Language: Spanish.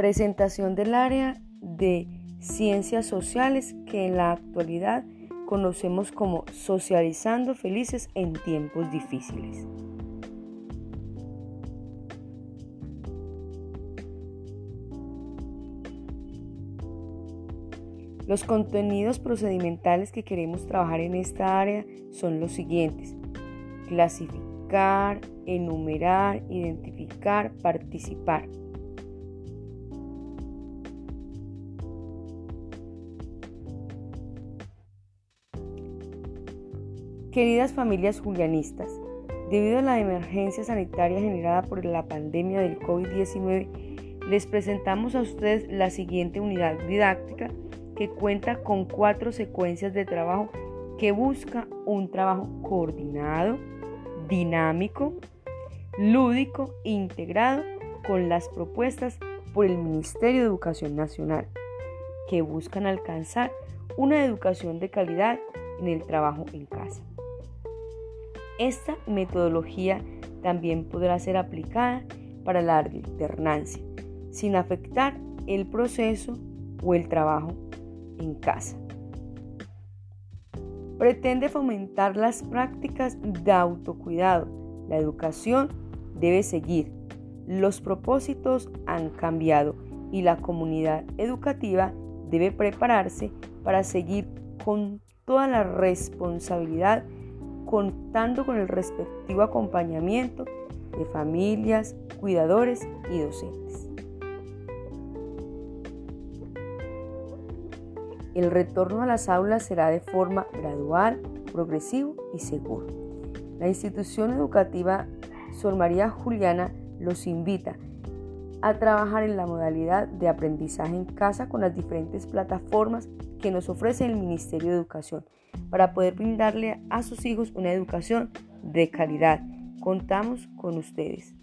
Presentación del área de ciencias sociales que en la actualidad conocemos como socializando felices en tiempos difíciles. Los contenidos procedimentales que queremos trabajar en esta área son los siguientes. Clasificar, enumerar, identificar, participar. Queridas familias julianistas, debido a la emergencia sanitaria generada por la pandemia del COVID-19, les presentamos a ustedes la siguiente unidad didáctica que cuenta con cuatro secuencias de trabajo que busca un trabajo coordinado, dinámico, lúdico e integrado con las propuestas por el Ministerio de Educación Nacional, que buscan alcanzar una educación de calidad en el trabajo en casa. Esta metodología también podrá ser aplicada para la alternancia, sin afectar el proceso o el trabajo en casa. Pretende fomentar las prácticas de autocuidado. La educación debe seguir. Los propósitos han cambiado y la comunidad educativa debe prepararse para seguir con toda la responsabilidad contando con el respectivo acompañamiento de familias, cuidadores y docentes. El retorno a las aulas será de forma gradual, progresivo y seguro. La institución educativa Sor María Juliana los invita a trabajar en la modalidad de aprendizaje en casa con las diferentes plataformas que nos ofrece el Ministerio de Educación para poder brindarle a sus hijos una educación de calidad. Contamos con ustedes.